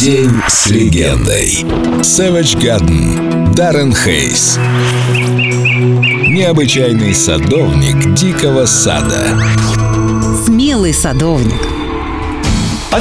День с легендой. Savage Garden. Даррен Хейс. Необычайный садовник дикого сада. Смелый садовник.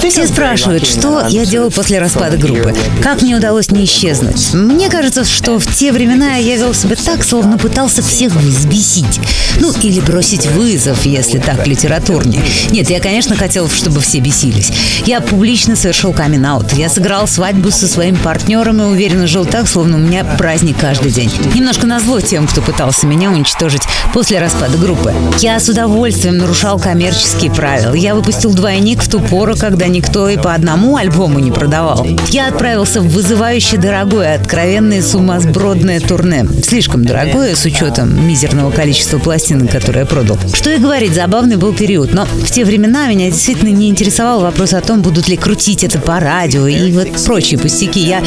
Все спрашивают, что я делал после распада группы. Как мне удалось не исчезнуть? Мне кажется, что в те времена я вел себя так, словно пытался всех взбесить. Ну, или бросить вызов, если так литературнее. Нет, я, конечно, хотел, чтобы все бесились. Я публично совершил камин -аут. Я сыграл свадьбу со своим партнером и уверенно жил так, словно у меня праздник каждый день. Немножко назло тем, кто пытался меня уничтожить после распада группы. Я с удовольствием нарушал коммерческие правила. Я выпустил двойник в ту пору, когда никто и по одному альбому не продавал. Я отправился в вызывающе дорогое, откровенное сумасбродное турне. Слишком дорогое, с учетом мизерного количества пластинок, которые я продал. Что и говорить, забавный был период. Но в те времена меня действительно не интересовал вопрос о том, будут ли крутить это по радио и вот прочие пустяки. Я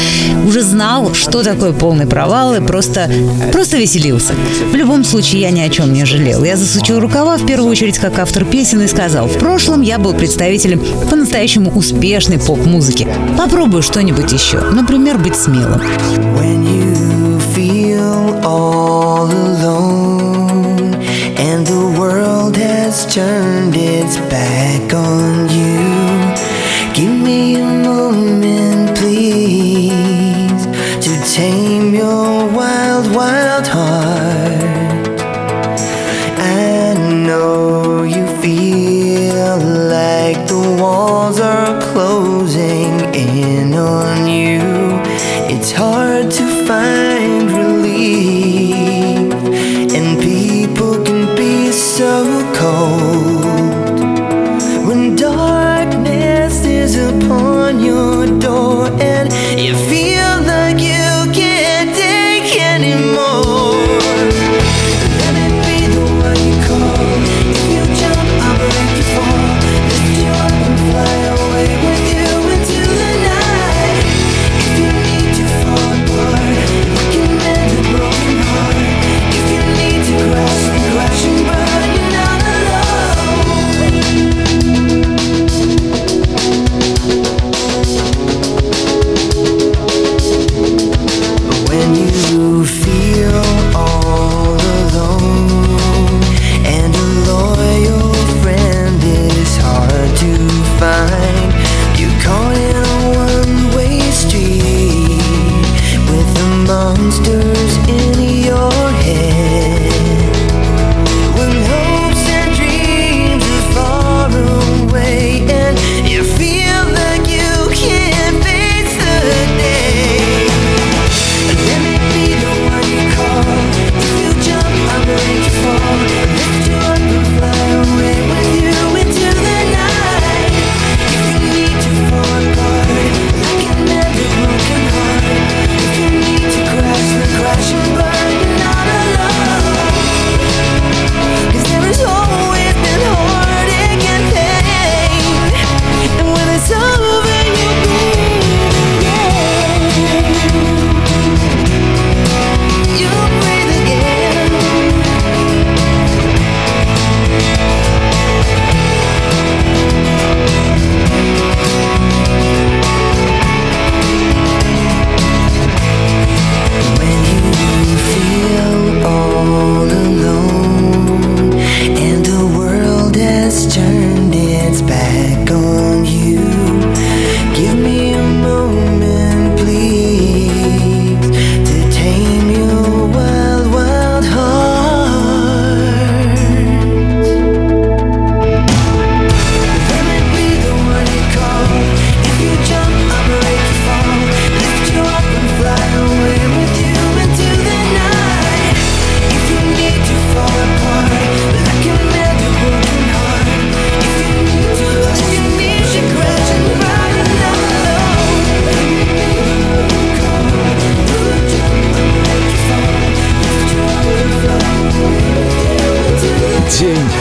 уже знал, что такое полный провал и просто, просто веселился. В любом случае, я ни о чем не жалел. Я засучил рукава в первую очередь как автор песен и сказал, в прошлом я был представителем по-настоящему по-настоящему успешной поп-музыки. Попробую что-нибудь еще. Например, быть смелым. Turned its back on you Give me a moment, please To tame your to find relief,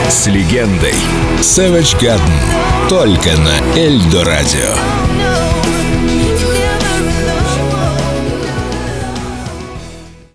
с легендой. Savage Garden. Только на Эльдо Радио.